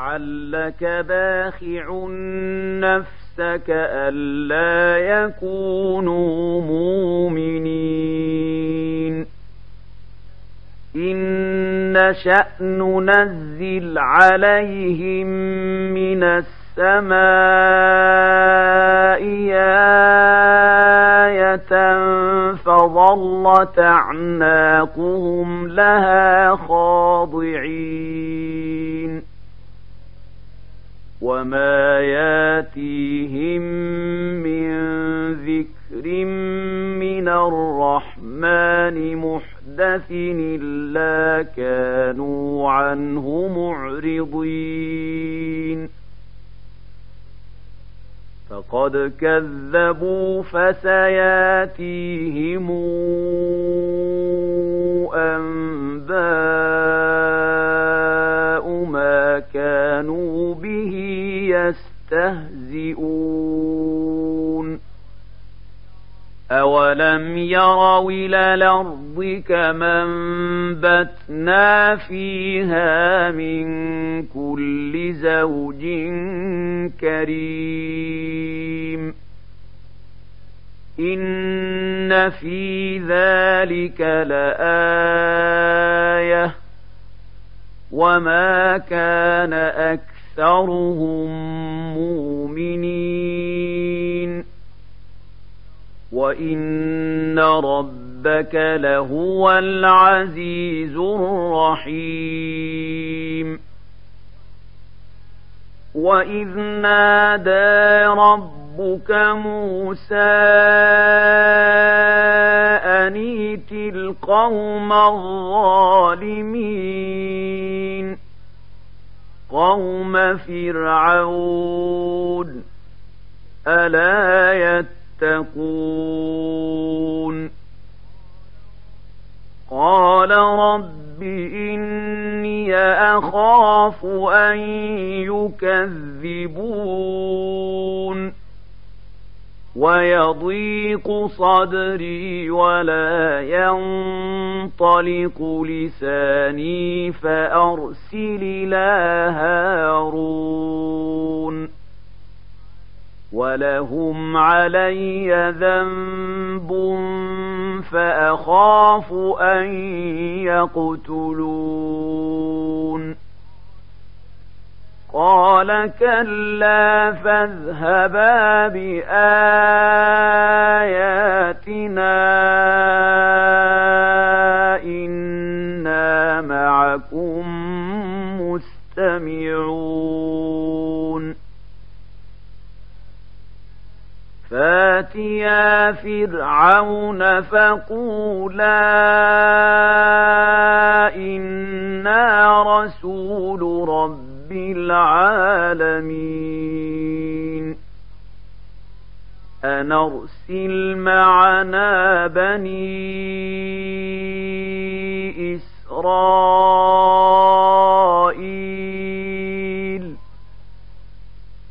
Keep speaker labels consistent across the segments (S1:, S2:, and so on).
S1: لعلك باخع نفسك ألا يكونوا مؤمنين. إن نشأ ننزل عليهم من السماء آية فظلت أعناقهم لها خاضعين. وما ياتيهم من ذكر من الرحمن محدث إلا كانوا عنه معرضين فقد كذبوا فسياتيهم أنباء يستهزئون. أولم يروا إلى الأرض كما انبتنا فيها من كل زوج كريم. إن في ذلك لآية. وما كان أكثرهم مؤمنين وإن ربك لهو العزيز الرحيم وإذ نادى ربك موسى أنيت القوم الظالمين قوم فرعون ألا يتقون قال رب إني أخاف أن يكذبون ويضيق صدري ولا ينطلق لساني فأرسل إلى هارون. ولهم علي ذنب فأخاف أن يقتلون. قال كلا فاذهبا بآياتنا إنا معكم مستمعون. فاتيا فرعون فقولا إنا رسول رب رب العالمين. أن أرسل معنا بني إسرائيل.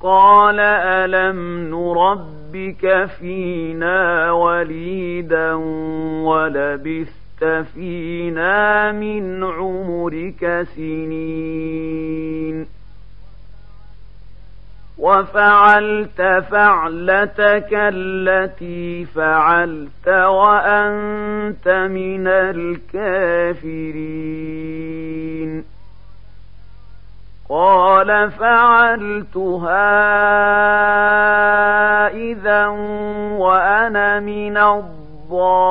S1: قال ألم نربك فينا وليدا ولبثت فينا من عمرك سنين. وفعلت فعلتك التي فعلت وأنت من الكافرين. قال فعلتها إذا وأنا من الضالين.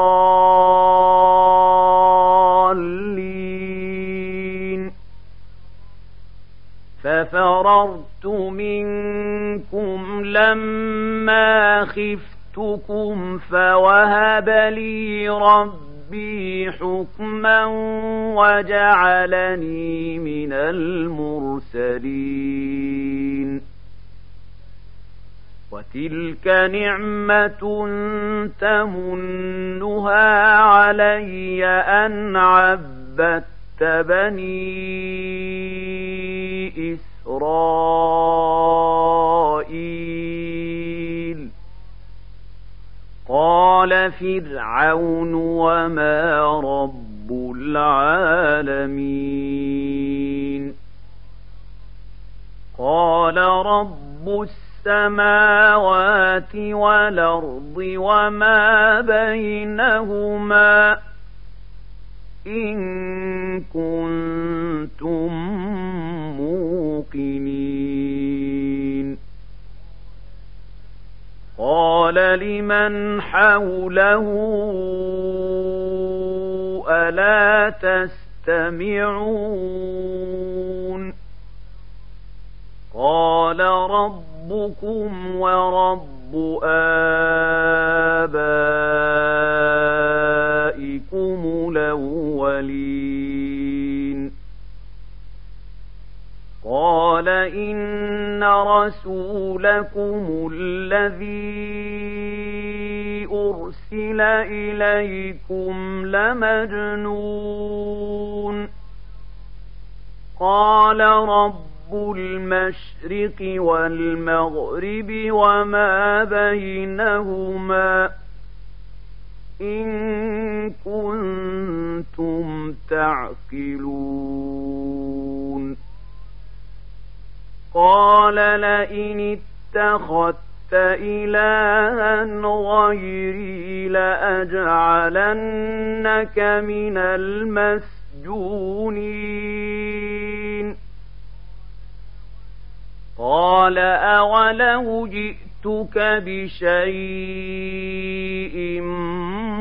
S1: ففررت منكم لما خفتكم فوهب لي ربي حكما وجعلني من المرسلين. وتلك نعمة تمنها علي أن عبدت بني إسرائيل قال فرعون وما رب العالمين قال رب السماء السماوات والأرض وما بينهما إن كنتم موقنين. قال لمن حوله ألا تستمعون؟ قال رب ربكم ورب آبائكم الأولين. قال إن رسولكم الذي أرسل إليكم لمجنون. قال رب رب المشرق والمغرب وما بينهما إن كنتم تعقلون قال لئن اتخذت إلها غيري لأجعلنك من المسجونين قال أولو جئتك بشيء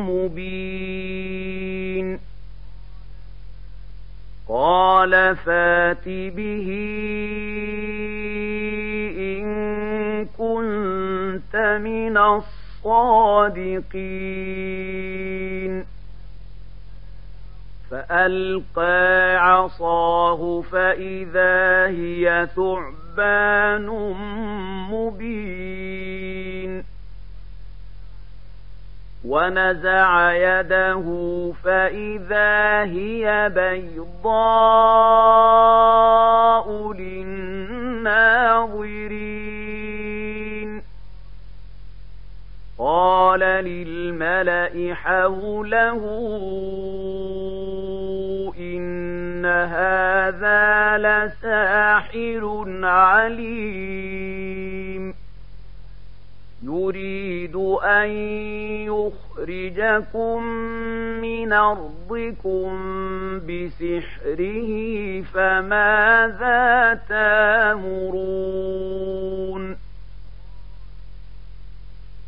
S1: مبين قال فات به إن كنت من الصادقين فألقى عصاه فإذا هي ثعبان ثعبان مبين. ونزع يده فإذا هي بيضاء للناظرين. قال للملأ حوله هذا لساحر عليم. يريد أن يخرجكم من أرضكم بسحره فماذا تامرون؟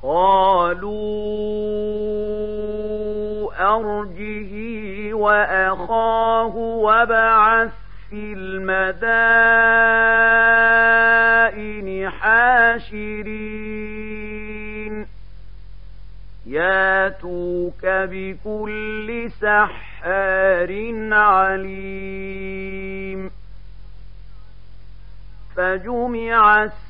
S1: قالوا أرجه وأخاه وبعث في المدائن حاشرين. ياتوك بكل سحار عليم. فجمع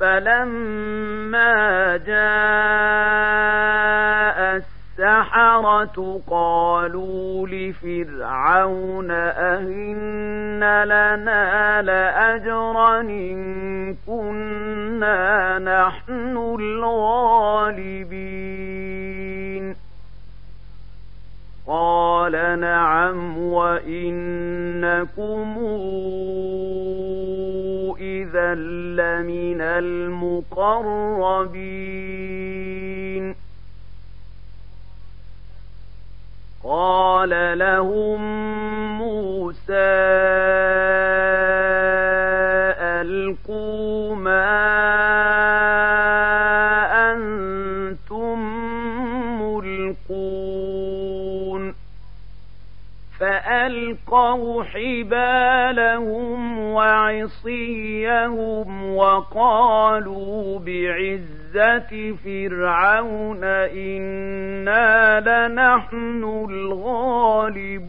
S1: فلما جاء السحرة قالوا لفرعون أهن لنا لأجرا إن كنا نحن الغالبين قال نعم وإنكم إذا لمن المقربين. قال لهم موسى فألقوا حبالهم وعصيهم وقالوا بعزة فرعون إنا لنحن الغالبون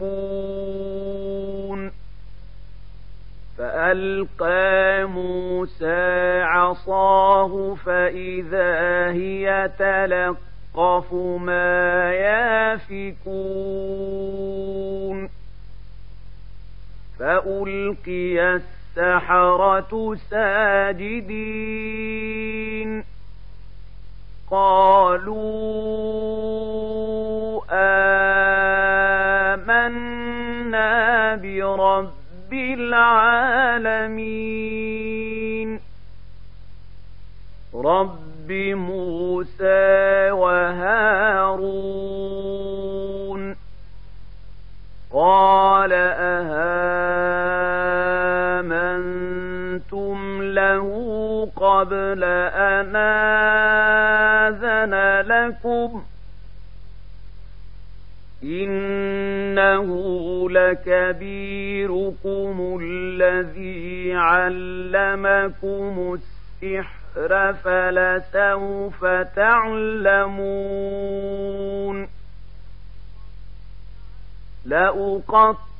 S1: فألقى موسى عصاه فإذا هي تلقف ما يافكون فألقي السحرة ساجدين. قالوا آمنا برب رب العالمين. رب موسى وهارون. قال قبل أن آذن لكم ۖ إنه لكبيركم الذي علمكم السحر فلسوف تعلمون لأقطع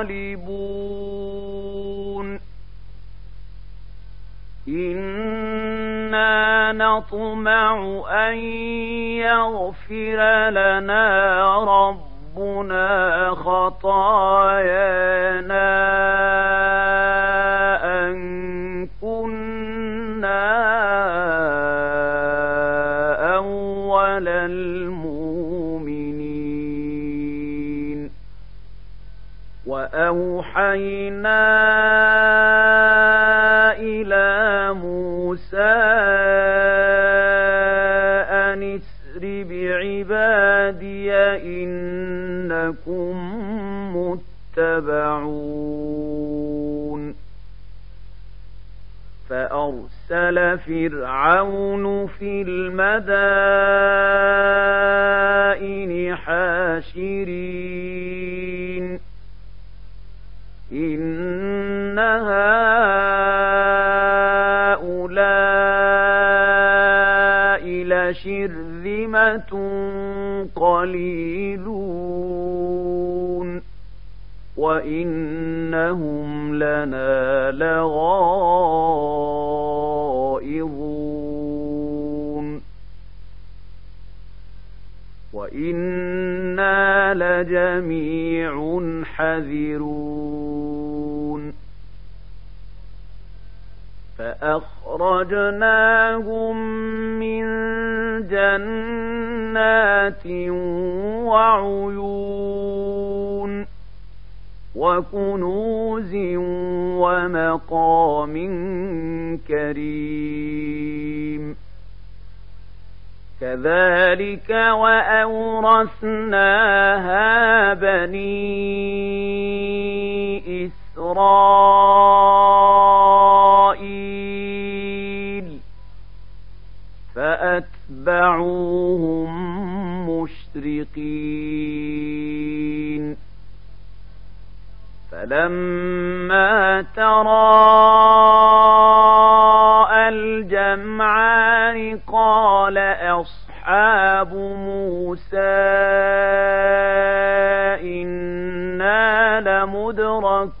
S1: منقلبون إنا نطمع أن يغفر لنا ربنا خطايانا وأوحينا إلى موسى أن اسر بعبادي إنكم متبعون فأرسل فرعون في المدائن حاشرين إن هؤلاء لشرذمة قليلون وإنهم لنا لغائظون وإنا لجميع حذرون فأخرجناهم من جنات وعيون وكنوز ومقام كريم. كذلك وأورثناها بني إسرائيل. فأتبعوهم مشرقين. فلما تراءى الجمعان قال أصحاب موسى إنا لمدركون.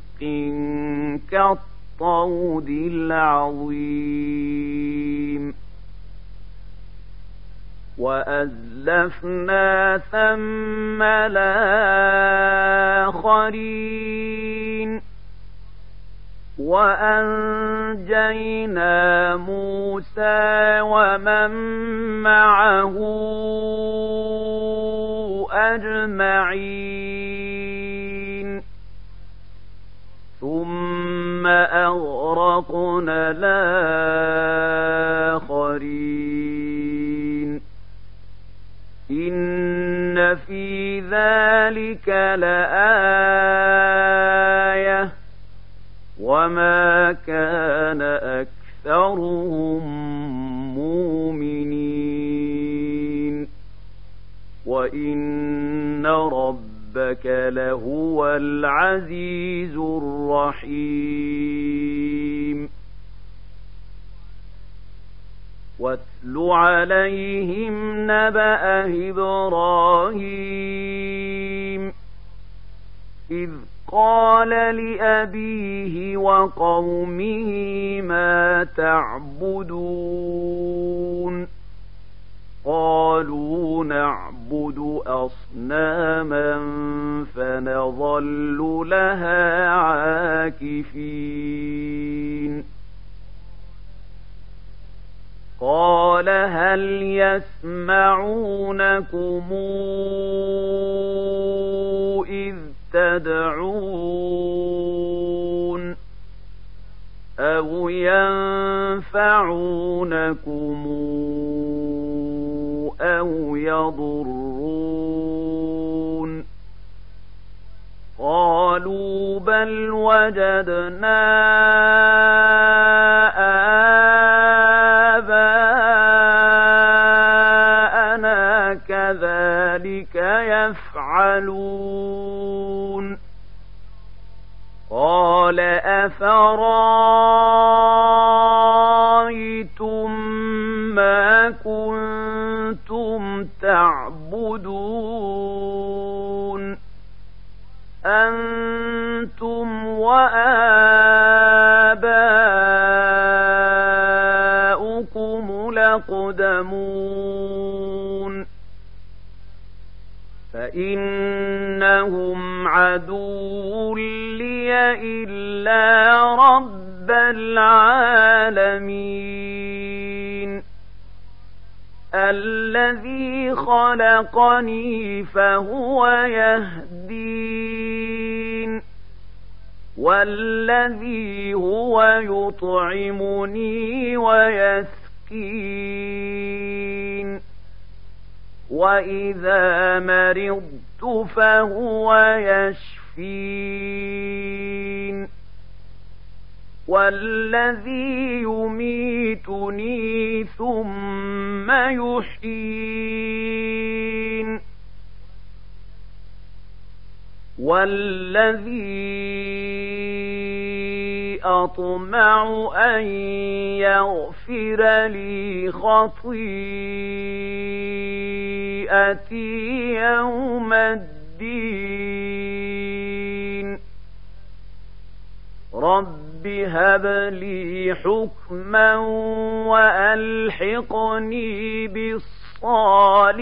S1: كالطود العظيم. وأزلفنا ثم الآخرين. وأنجينا موسى ومن معه أجمعين. ثم أغرقنا الآخرين إن في ذلك لآية وما كان أكثرهم مؤمنين وإن ربك لهو العزيز الرحيم واتل عليهم نبأ إبراهيم إذ قال لأبيه وقومه ما تعبدون قالوا نعبد أصناما فنظل لها عاكفين. قال هل يسمعونكم إذ تدعون أو ينفعونكم أو يضرون قالوا بل وجدنا خلقني فهو يهدين. والذي هو يطعمني ويسكين وإذا مرضت فهو يشفين. والذي يميتني ثم يحيين. والذي أطمع أن يغفر لي خطيئتي يوم الدين رب هب لي حكما وألحقني بالصالحين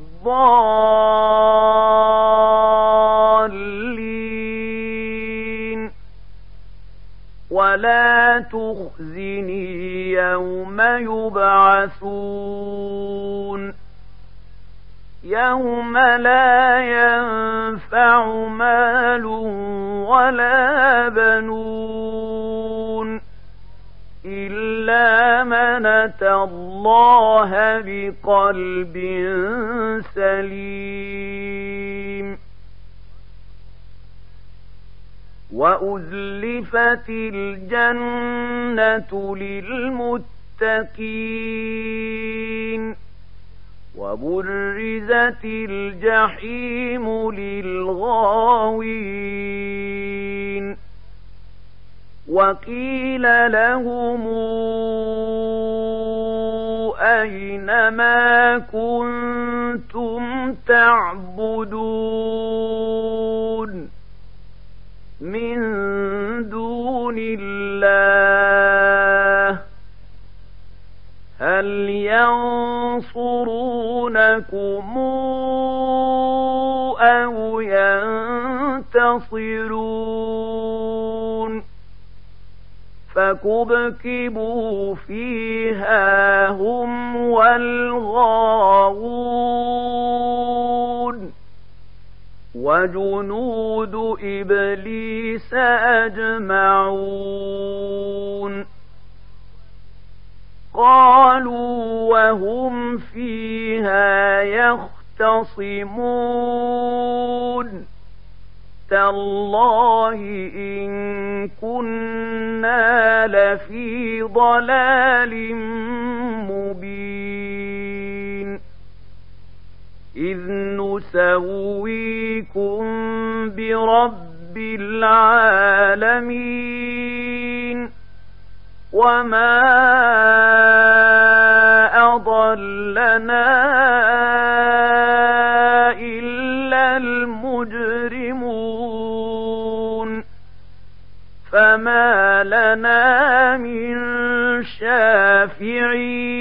S1: ولا تخزني يوم يبعثون. يوم لا ينفع مال ولا بنون. إلا من كانت الله بقلب سليم وأزلفت الجنة للمتقين وبرزت الجحيم للغاوين وقيل لهم أين ما كنتم تعبدون من دون الله هل ينصرونكم أو ينتصرون فكبكبوا فيها هم والغاوون وجنود إبليس أجمعون قالوا وهم فيها يختصمون تالله إن كنا لفي ضلال مبين إذ نسويكم برب العالمين وما أضلنا فما لنا من شافعين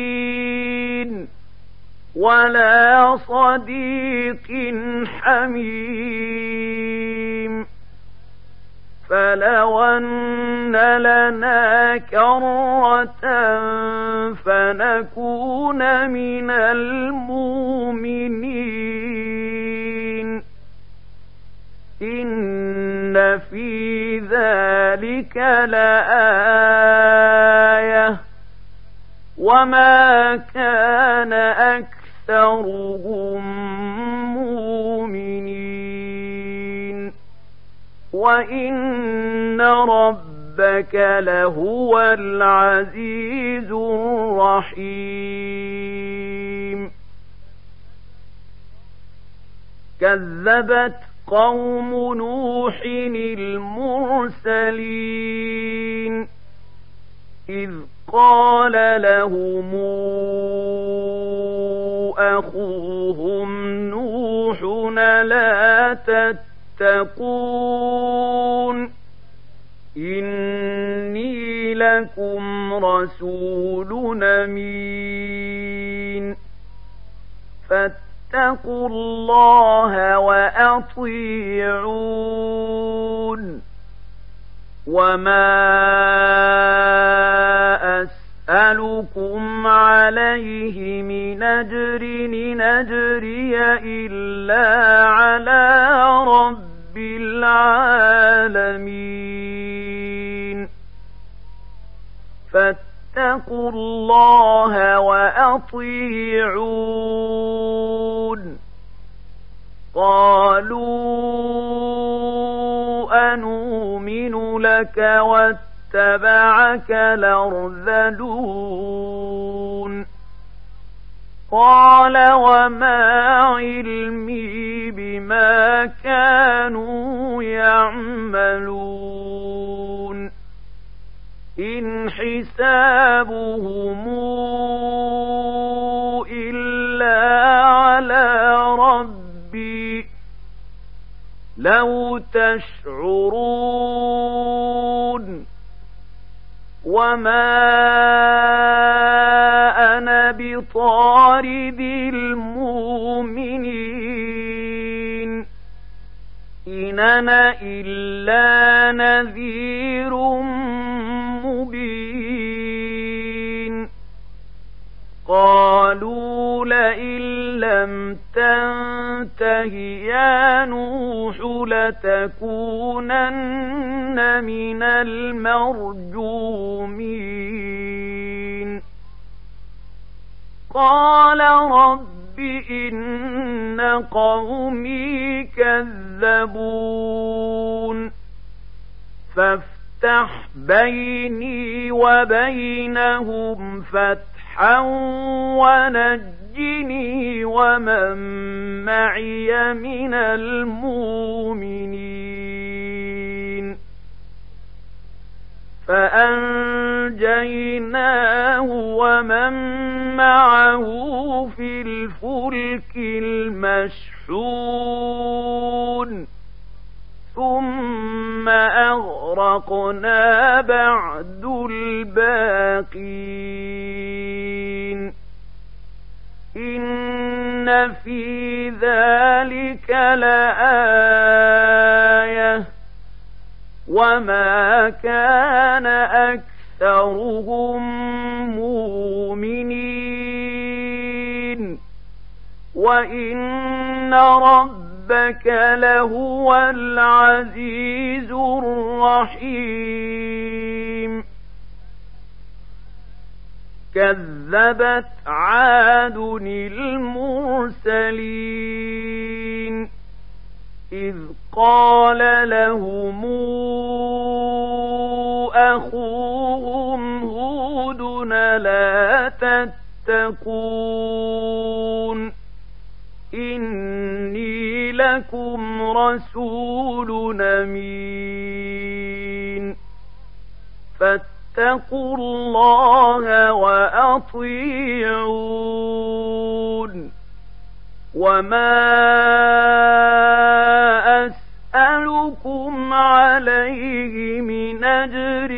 S1: ولا صديق حميم فلو أن لنا كرة فنكون من المؤمنين إن في لآية وما كان أكثرهم مؤمنين. وإن ربك لهو العزيز الرحيم. كذبت قوم نوح المرسلين إذ قال لهم أخوهم نوح لا تتقون إني لكم رسول أمين فاتقوا الله وأطيعون. وما أسألكم عليه من أجر نجري إلا على رب العالمين. فاتقوا الله وأطيعون. قالوا أنؤمن لك واتبعك الأرذلون. قال وما علمي بما كانوا يعملون. إن حسابهم إلا على لو تشعرون وما أنا بطارد المؤمنين إن أنا إلا نذير مبين قالوا لئن لم تنته يا نوح لتكونن من المرجومين قال رب إن قومي كذبون فافتح بيني وبينهم فتحا ونجني ومن معي من المؤمنين. فأنجيناه ومن معه في الفلك المشحون. ثم أغرقنا بعد الباقين. إن في ذلك لآية وما كان أكثرهم مؤمنين وإن ربك لهو العزيز الرحيم كذبت عاد المرسلين إذ قال لهم أخوهم هود لا تتقون إني لكم رسول أمين فاتقوا الله وأطيعون. وما أسألكم عليه من أجر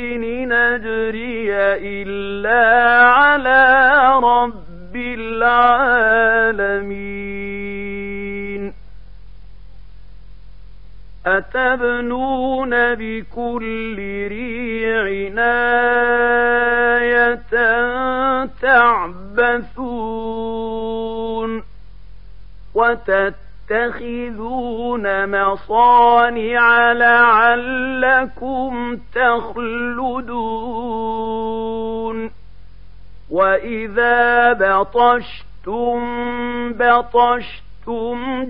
S1: نجري إلا على رب العالمين. أتبنون بكل ريع آية تعبثون وتتخذون مصانع لعلكم تخلدون وإذا بطشتم بطشتم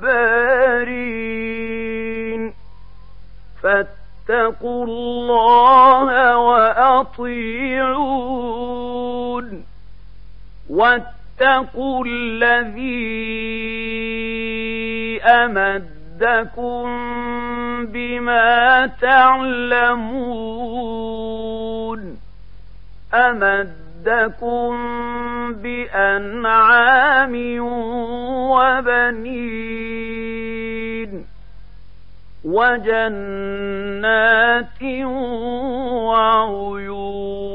S1: جبارين فاتقوا الله وأطيعون. واتقوا الذي أمدكم بما تعلمون. أمدكم بأنعام وبنين وجنات وعيون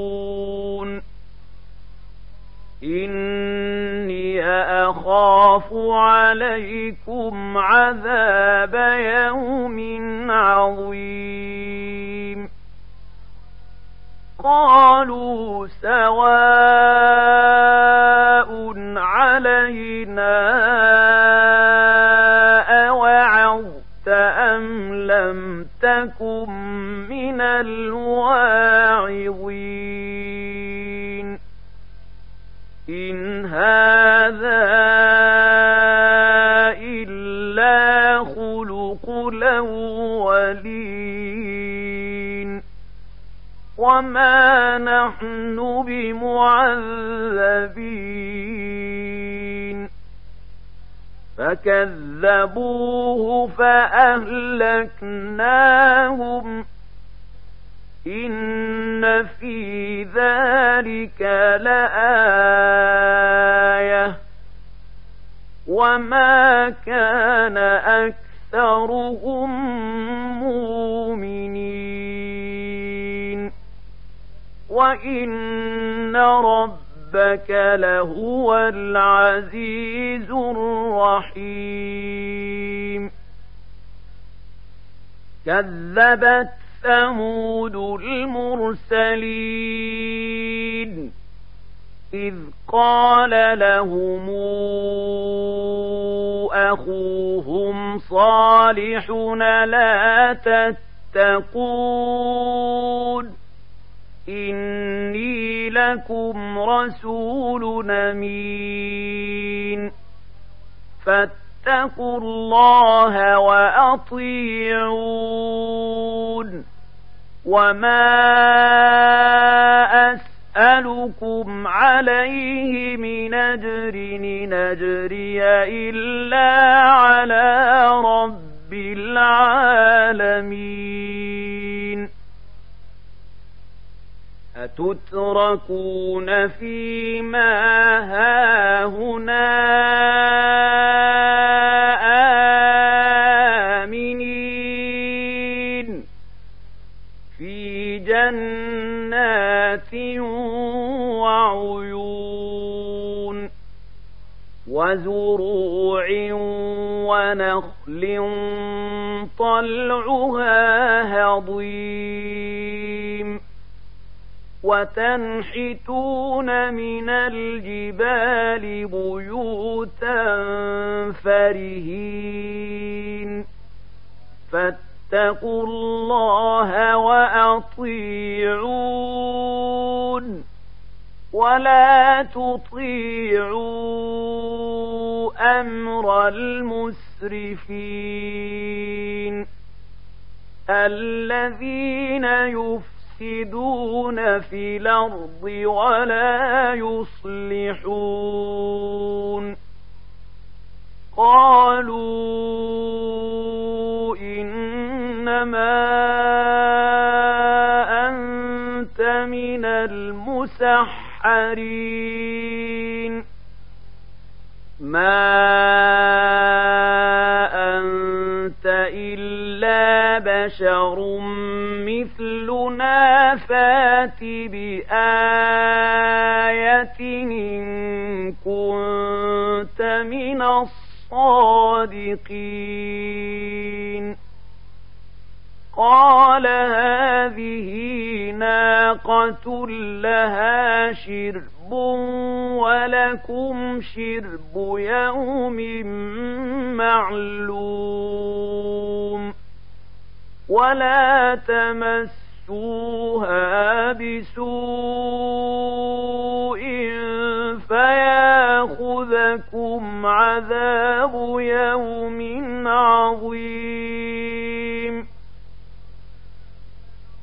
S1: إني أخاف عليكم عذاب يوم عظيم قالوا سواء علينا أوعظت أم لم تكن من الواعظين إن هذا إلا خلق الأولين وما نحن بمعذبين فكذبوه فأهلكناهم إن في ذلك لآية وما كان أكثرهم مؤمنين وإن ربك لهو العزيز الرحيم كذبت ثمود المرسلين إذ قال لهم أخوهم صالح لا تتقون إني لكم رسول أمين فاتقوا الله وأطيعون وما أسألكم عليه من أجر نجري إلا على رب العالمين أتتركون فيما هاهنا آمنين في جنات وعيون وزروع ونخل طلعها هضيم وتنحتون من الجبال بيوتا فرهين. فاتقوا الله وأطيعون. ولا تطيعوا أمر المسرفين. الذين يفعلون يفسدون في الأرض ولا يصلحون. قالوا إنما أنت من المسحرين. ما بشر مثلنا فات بآية إن كنت من الصادقين. قال هذه ناقة لها شرب ولكم شرب يوم معلوم. ولا تمسوها بسوء فياخذكم عذاب يوم عظيم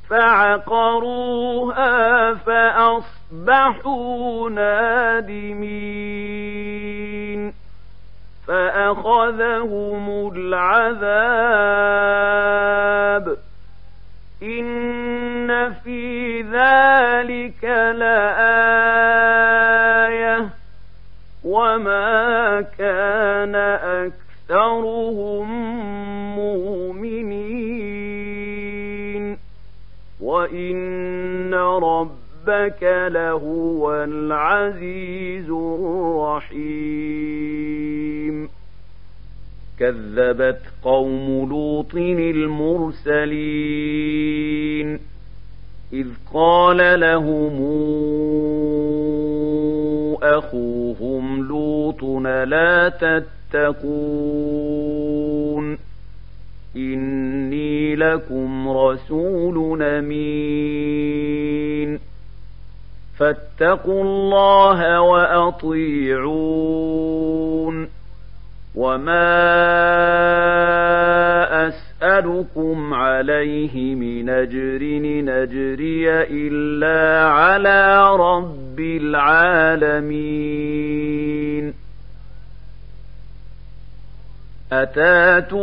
S1: فعقروها فأصبحوا نادمين فأخذهم العذاب. إن في ذلك لآية. وما كان لكم رسول أمين. فاتقوا الله وأطيعون. وما أسألكم عليه من أجر نجري إلا على رب العالمين. أتاتون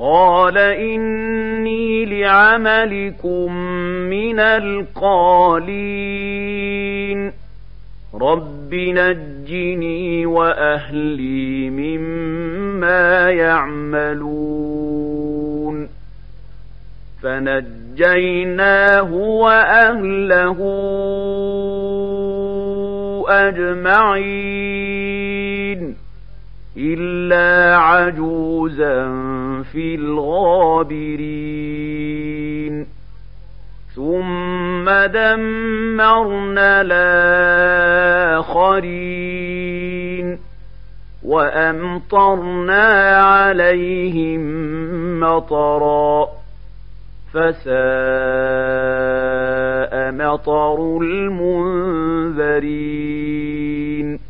S1: قال إني لعملكم من القالين رب نجني وأهلي مما يعملون فنجيناه وأهله أجمعين إلا عجوزا في الغابرين. ثم دمرنا الآخرين. وأمطرنا عليهم مطرًا. فساء مطر المنذرين.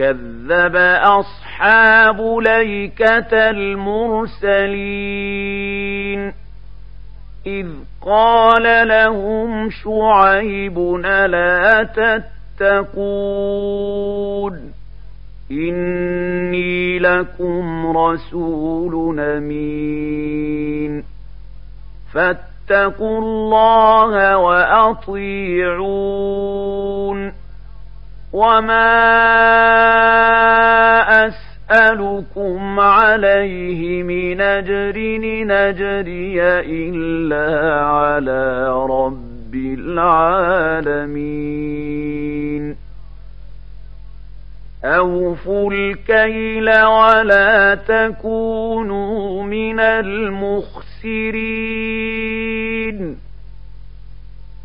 S1: كذب أصحاب ليكة المرسلين إذ قال لهم شعيب لا تتقون إني لكم رسول أمين فاتقوا الله وأطيعون وما أسألكم عليه من أجر نجري إلا على رب العالمين أوفوا الكيل ولا تكونوا من المخسرين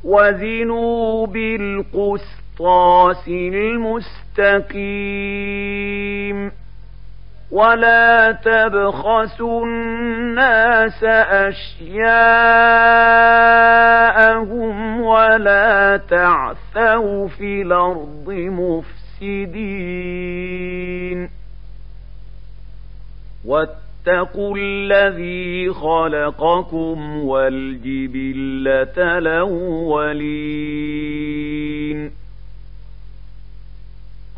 S1: وزنوا بالقسطاس المستقيم. ولا تبخسوا الناس أشياءهم ولا تعثوا في الأرض مفسدين. واتقوا الذي خلقكم والجبلة الأولين.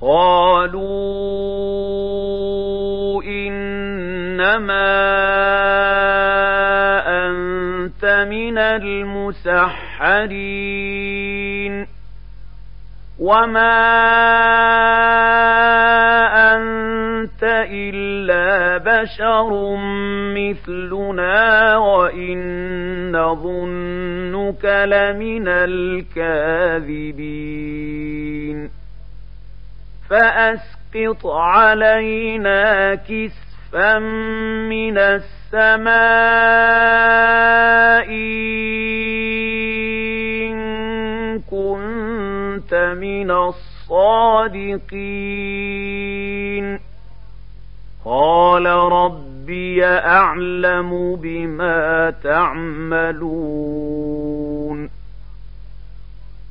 S1: قالوا إنما أنت من المسحرين وما أنت إلا بشر مثلنا وإن نظنك لمن الكاذبين فأسقط علينا كسفا من السماء كنت من الصادقين. قال ربي أعلم بما تعملون.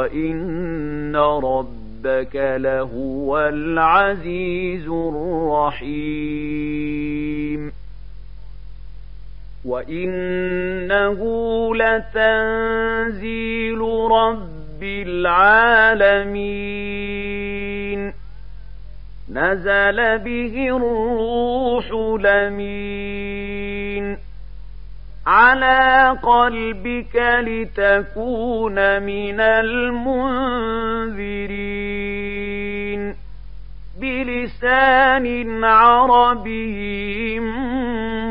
S1: وإن ربك لهو العزيز الرحيم وإنه لتنزيل رب العالمين نزل به الروح لمين على قلبك لتكون من المنذرين. بلسان عربي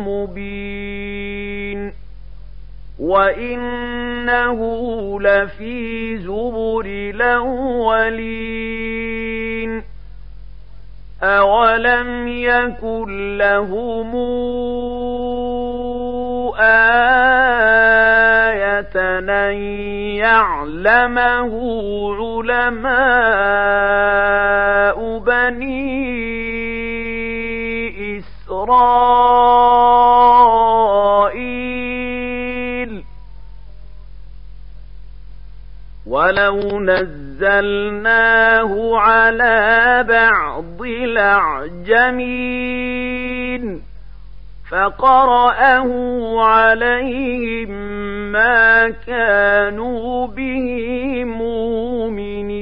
S1: مبين. وإنه لفي زبر الأولين. أولم يكن لهم آية قرآنا يعلمه علماء بني إسرائيل ولو نزلناه على بعض الأعجمين فقرأه عليهم ما كانوا به مؤمنين.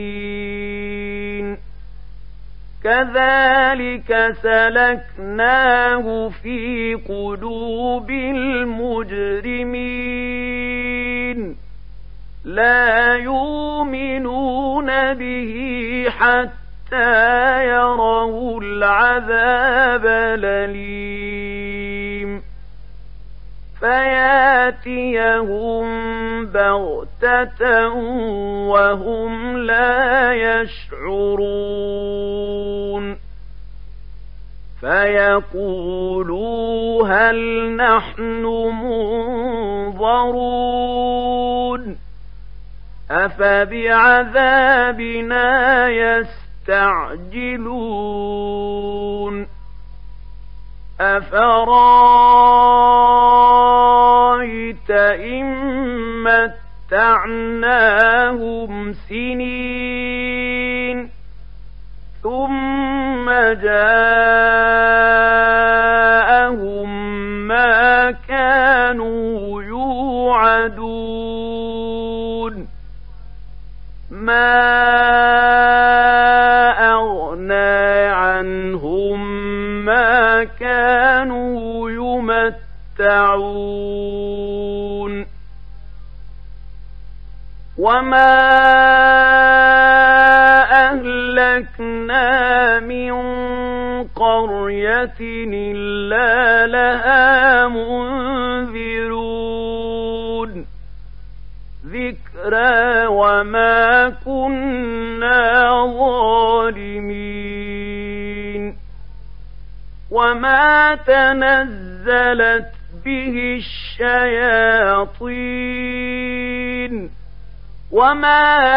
S1: كذلك سلكناه في قلوب المجرمين. لا يؤمنون به حتى يروا العذاب الأليم. فياتيهم بغتة وهم لا يشعرون. فيقولوا هل نحن منظرون. أفبعذابنا يستعجلون؟ أفرأيت إن متعناهم سنين ثم جاءهم وما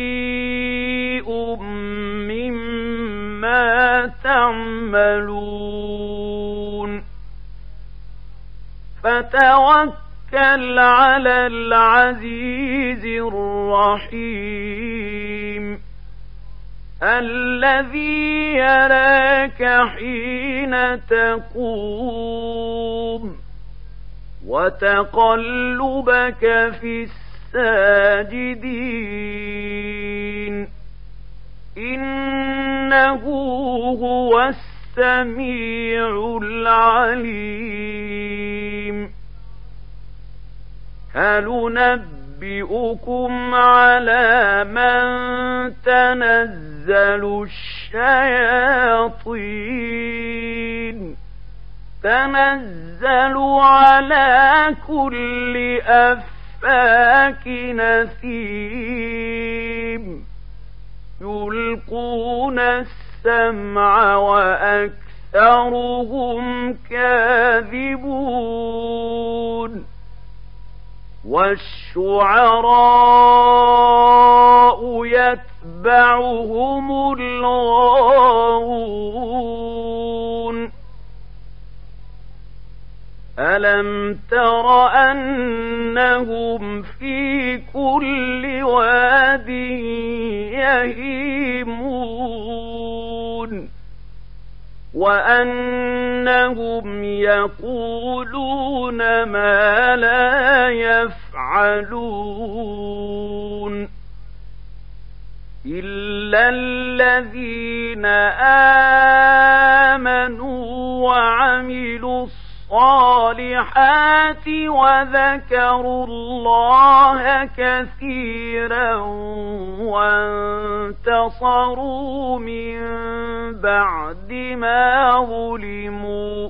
S1: مما تعملون فتوكل على العزيز الرحيم الذي يراك حين تقوم وتقلبك في الساجدين إنه هو السميع العليم. هل نبي أنبئكم على من تنزل الشياطين؟ تنزل على كل أفاك نثيم يلقون السمع وأكثرهم كاذبون والشعراء يتبعهم الغاوون ألم تر أنهم في كل واد يهيمون وأنهم يقولون ما لا يفعلون إلا الذين آمنوا وعملوا الصالحات وذكروا الله كثيرا وانتصروا من بعد ما ظلموا